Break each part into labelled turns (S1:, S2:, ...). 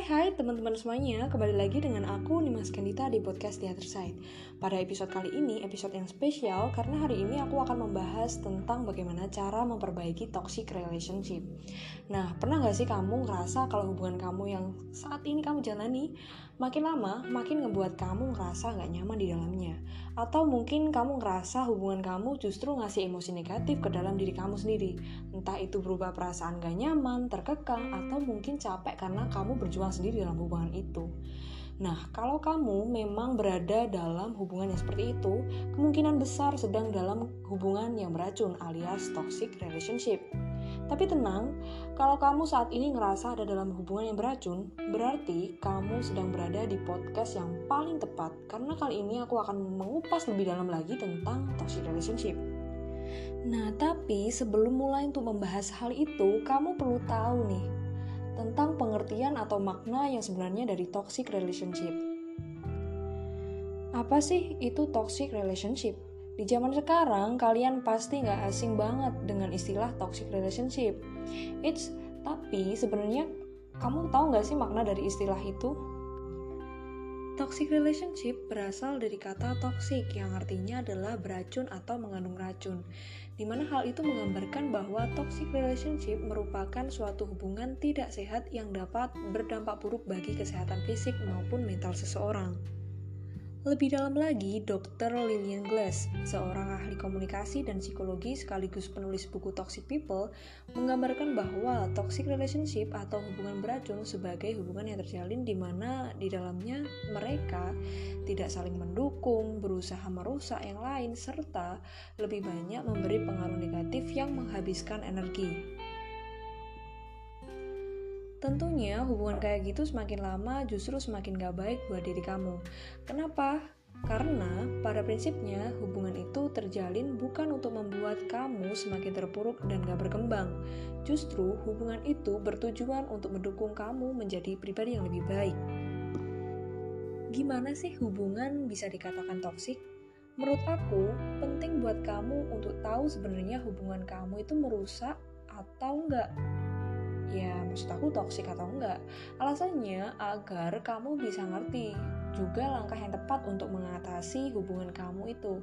S1: Hai hai teman-teman semuanya, kembali lagi dengan aku Nimas Kendita di podcast The Other Side. Pada episode kali ini, episode yang spesial karena hari ini aku akan membahas tentang bagaimana cara memperbaiki toxic relationship. Nah, pernah gak sih kamu ngerasa kalau hubungan kamu yang saat ini kamu jalani makin lama makin ngebuat kamu ngerasa gak nyaman di dalamnya? Atau mungkin kamu ngerasa hubungan kamu justru ngasih emosi negatif ke dalam diri kamu sendiri. Entah itu berupa perasaan gak nyaman, terkekang, atau mungkin capek karena kamu berjuang sendiri dalam hubungan itu. Nah, kalau kamu memang berada dalam hubungan yang seperti itu, kemungkinan besar sedang dalam hubungan yang beracun alias toxic relationship. Tapi tenang, kalau kamu saat ini ngerasa ada dalam hubungan yang beracun, berarti kamu sedang berada di podcast yang paling tepat karena kali ini aku akan mengupas lebih dalam lagi tentang toxic relationship. Nah, tapi sebelum mulai untuk membahas hal itu, kamu perlu tahu nih tentang pengertian atau makna yang sebenarnya dari toxic relationship. Apa sih itu toxic relationship? Di zaman sekarang, kalian pasti nggak asing banget dengan istilah toxic relationship. It's tapi sebenarnya kamu tahu nggak sih makna dari istilah itu? Toxic relationship berasal dari kata toxic yang artinya adalah beracun atau mengandung racun. Di mana hal itu menggambarkan bahwa toxic relationship merupakan suatu hubungan tidak sehat yang dapat berdampak buruk bagi kesehatan fisik maupun mental seseorang. Lebih dalam lagi, Dr. Lillian Glass, seorang ahli komunikasi dan psikologi sekaligus penulis buku Toxic People, menggambarkan bahwa toxic relationship atau hubungan beracun sebagai hubungan yang terjalin di mana di dalamnya mereka tidak saling mendukung, berusaha merusak yang lain, serta lebih banyak memberi pengaruh negatif yang menghabiskan energi. Tentunya hubungan kayak gitu semakin lama justru semakin gak baik buat diri kamu. Kenapa? Karena pada prinsipnya hubungan itu terjalin bukan untuk membuat kamu semakin terpuruk dan gak berkembang. Justru hubungan itu bertujuan untuk mendukung kamu menjadi pribadi yang lebih baik. Gimana sih hubungan bisa dikatakan toksik? Menurut aku, penting buat kamu untuk tahu sebenarnya hubungan kamu itu merusak atau enggak ya maksud aku toksik atau enggak alasannya agar kamu bisa ngerti juga langkah yang tepat untuk mengatasi hubungan kamu itu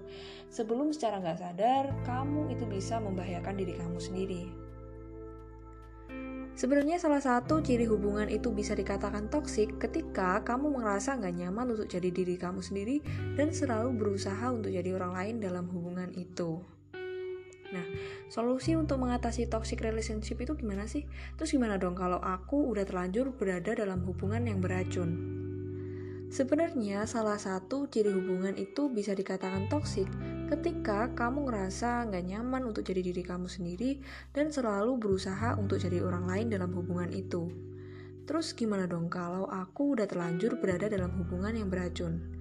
S1: sebelum secara nggak sadar kamu itu bisa membahayakan diri kamu sendiri Sebenarnya salah satu ciri hubungan itu bisa dikatakan toksik ketika kamu merasa nggak nyaman untuk jadi diri kamu sendiri dan selalu berusaha untuk jadi orang lain dalam hubungan itu. Nah, solusi untuk mengatasi toxic relationship itu gimana sih? Terus gimana dong kalau aku udah terlanjur berada dalam hubungan yang beracun? Sebenarnya salah satu ciri hubungan itu bisa dikatakan toksik ketika kamu ngerasa nggak nyaman untuk jadi diri kamu sendiri dan selalu berusaha untuk jadi orang lain dalam hubungan itu. Terus gimana dong kalau aku udah terlanjur berada dalam hubungan yang beracun?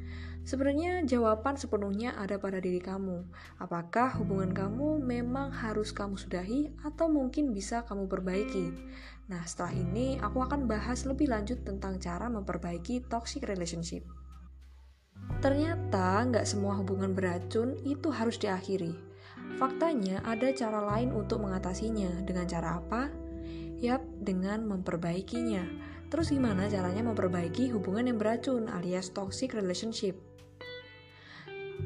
S1: Sebenarnya jawaban sepenuhnya ada pada diri kamu. Apakah hubungan kamu memang harus kamu sudahi atau mungkin bisa kamu perbaiki? Nah, setelah ini aku akan bahas lebih lanjut tentang cara memperbaiki toxic relationship. Ternyata nggak semua hubungan beracun itu harus diakhiri. Faktanya ada cara lain untuk mengatasinya. Dengan cara apa? Yap, dengan memperbaikinya. Terus gimana caranya memperbaiki hubungan yang beracun alias toxic relationship?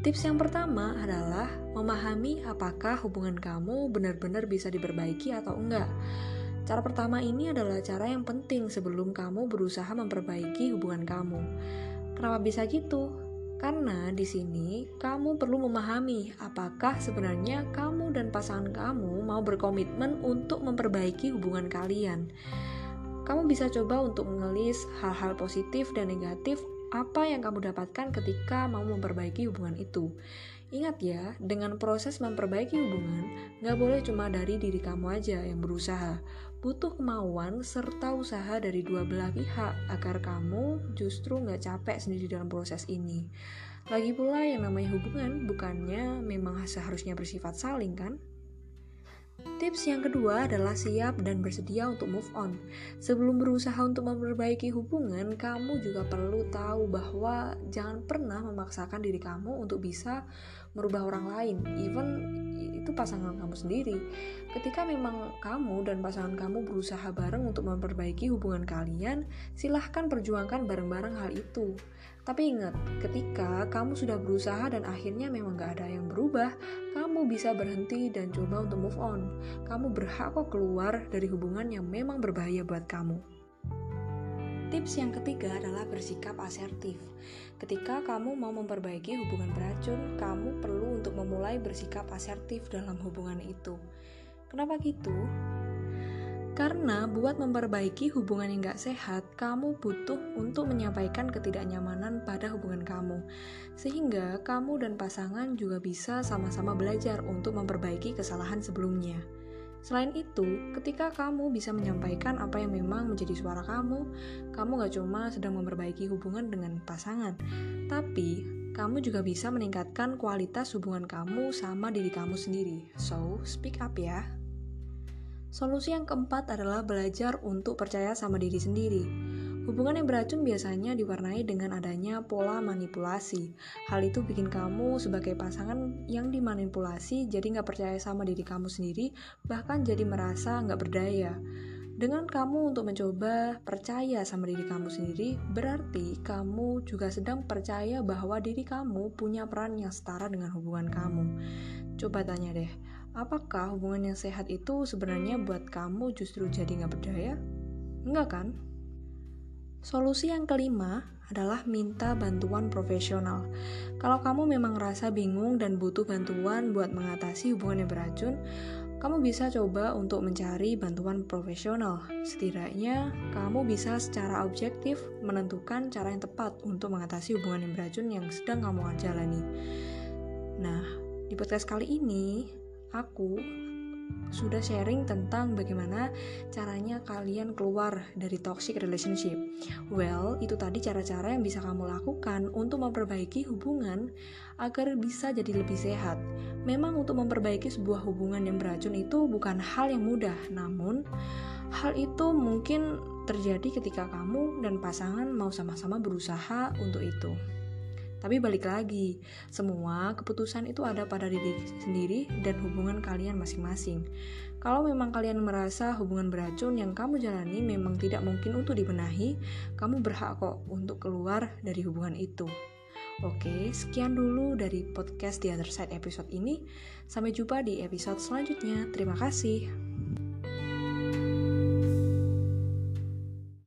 S1: Tips yang pertama adalah memahami apakah hubungan kamu benar-benar bisa diperbaiki atau enggak. Cara pertama ini adalah cara yang penting sebelum kamu berusaha memperbaiki hubungan kamu. Kenapa bisa gitu? Karena di sini kamu perlu memahami apakah sebenarnya kamu dan pasangan kamu mau berkomitmen untuk memperbaiki hubungan kalian. Kamu bisa coba untuk mengelis hal-hal positif dan negatif apa yang kamu dapatkan ketika mau memperbaiki hubungan itu. Ingat ya, dengan proses memperbaiki hubungan, nggak boleh cuma dari diri kamu aja yang berusaha. Butuh kemauan serta usaha dari dua belah pihak agar kamu justru nggak capek sendiri dalam proses ini. Lagi pula yang namanya hubungan bukannya memang seharusnya bersifat saling kan? Tips yang kedua adalah siap dan bersedia untuk move on. Sebelum berusaha untuk memperbaiki hubungan, kamu juga perlu tahu bahwa jangan pernah memaksakan diri kamu untuk bisa merubah orang lain, even itu pasangan kamu sendiri. Ketika memang kamu dan pasangan kamu berusaha bareng untuk memperbaiki hubungan kalian, silahkan perjuangkan bareng-bareng hal itu. Tapi ingat, ketika kamu sudah berusaha dan akhirnya memang gak ada yang berubah, kamu bisa berhenti dan coba untuk move on. Kamu berhak kok keluar dari hubungan yang memang berbahaya buat kamu. Tips yang ketiga adalah bersikap asertif. Ketika kamu mau memperbaiki hubungan beracun, kamu perlu untuk memulai bersikap asertif dalam hubungan itu. Kenapa gitu? Karena buat memperbaiki hubungan yang gak sehat, kamu butuh untuk menyampaikan ketidaknyamanan pada hubungan kamu. Sehingga kamu dan pasangan juga bisa sama-sama belajar untuk memperbaiki kesalahan sebelumnya. Selain itu, ketika kamu bisa menyampaikan apa yang memang menjadi suara kamu, kamu gak cuma sedang memperbaiki hubungan dengan pasangan, tapi kamu juga bisa meningkatkan kualitas hubungan kamu sama diri kamu sendiri. So, speak up ya. Solusi yang keempat adalah belajar untuk percaya sama diri sendiri. Hubungan yang beracun biasanya diwarnai dengan adanya pola manipulasi. Hal itu bikin kamu sebagai pasangan yang dimanipulasi jadi nggak percaya sama diri kamu sendiri, bahkan jadi merasa nggak berdaya. Dengan kamu untuk mencoba percaya sama diri kamu sendiri, berarti kamu juga sedang percaya bahwa diri kamu punya peran yang setara dengan hubungan kamu. Coba tanya deh, apakah hubungan yang sehat itu sebenarnya buat kamu justru jadi nggak berdaya? Enggak kan? Solusi yang kelima adalah minta bantuan profesional. Kalau kamu memang rasa bingung dan butuh bantuan buat mengatasi hubungan yang beracun, kamu bisa coba untuk mencari bantuan profesional. Setidaknya, kamu bisa secara objektif menentukan cara yang tepat untuk mengatasi hubungan yang beracun yang sedang kamu jalani. Nah, di podcast kali ini, aku sudah sharing tentang bagaimana caranya kalian keluar dari toxic relationship. Well, itu tadi cara-cara yang bisa kamu lakukan untuk memperbaiki hubungan agar bisa jadi lebih sehat. Memang untuk memperbaiki sebuah hubungan yang beracun itu bukan hal yang mudah, namun hal itu mungkin terjadi ketika kamu dan pasangan mau sama-sama berusaha untuk itu. Tapi balik lagi, semua keputusan itu ada pada diri sendiri dan hubungan kalian masing-masing. Kalau memang kalian merasa hubungan beracun yang kamu jalani memang tidak mungkin untuk dibenahi, kamu berhak kok untuk keluar dari hubungan itu. Oke, sekian dulu dari podcast The Other Side episode ini. Sampai jumpa di episode selanjutnya. Terima kasih.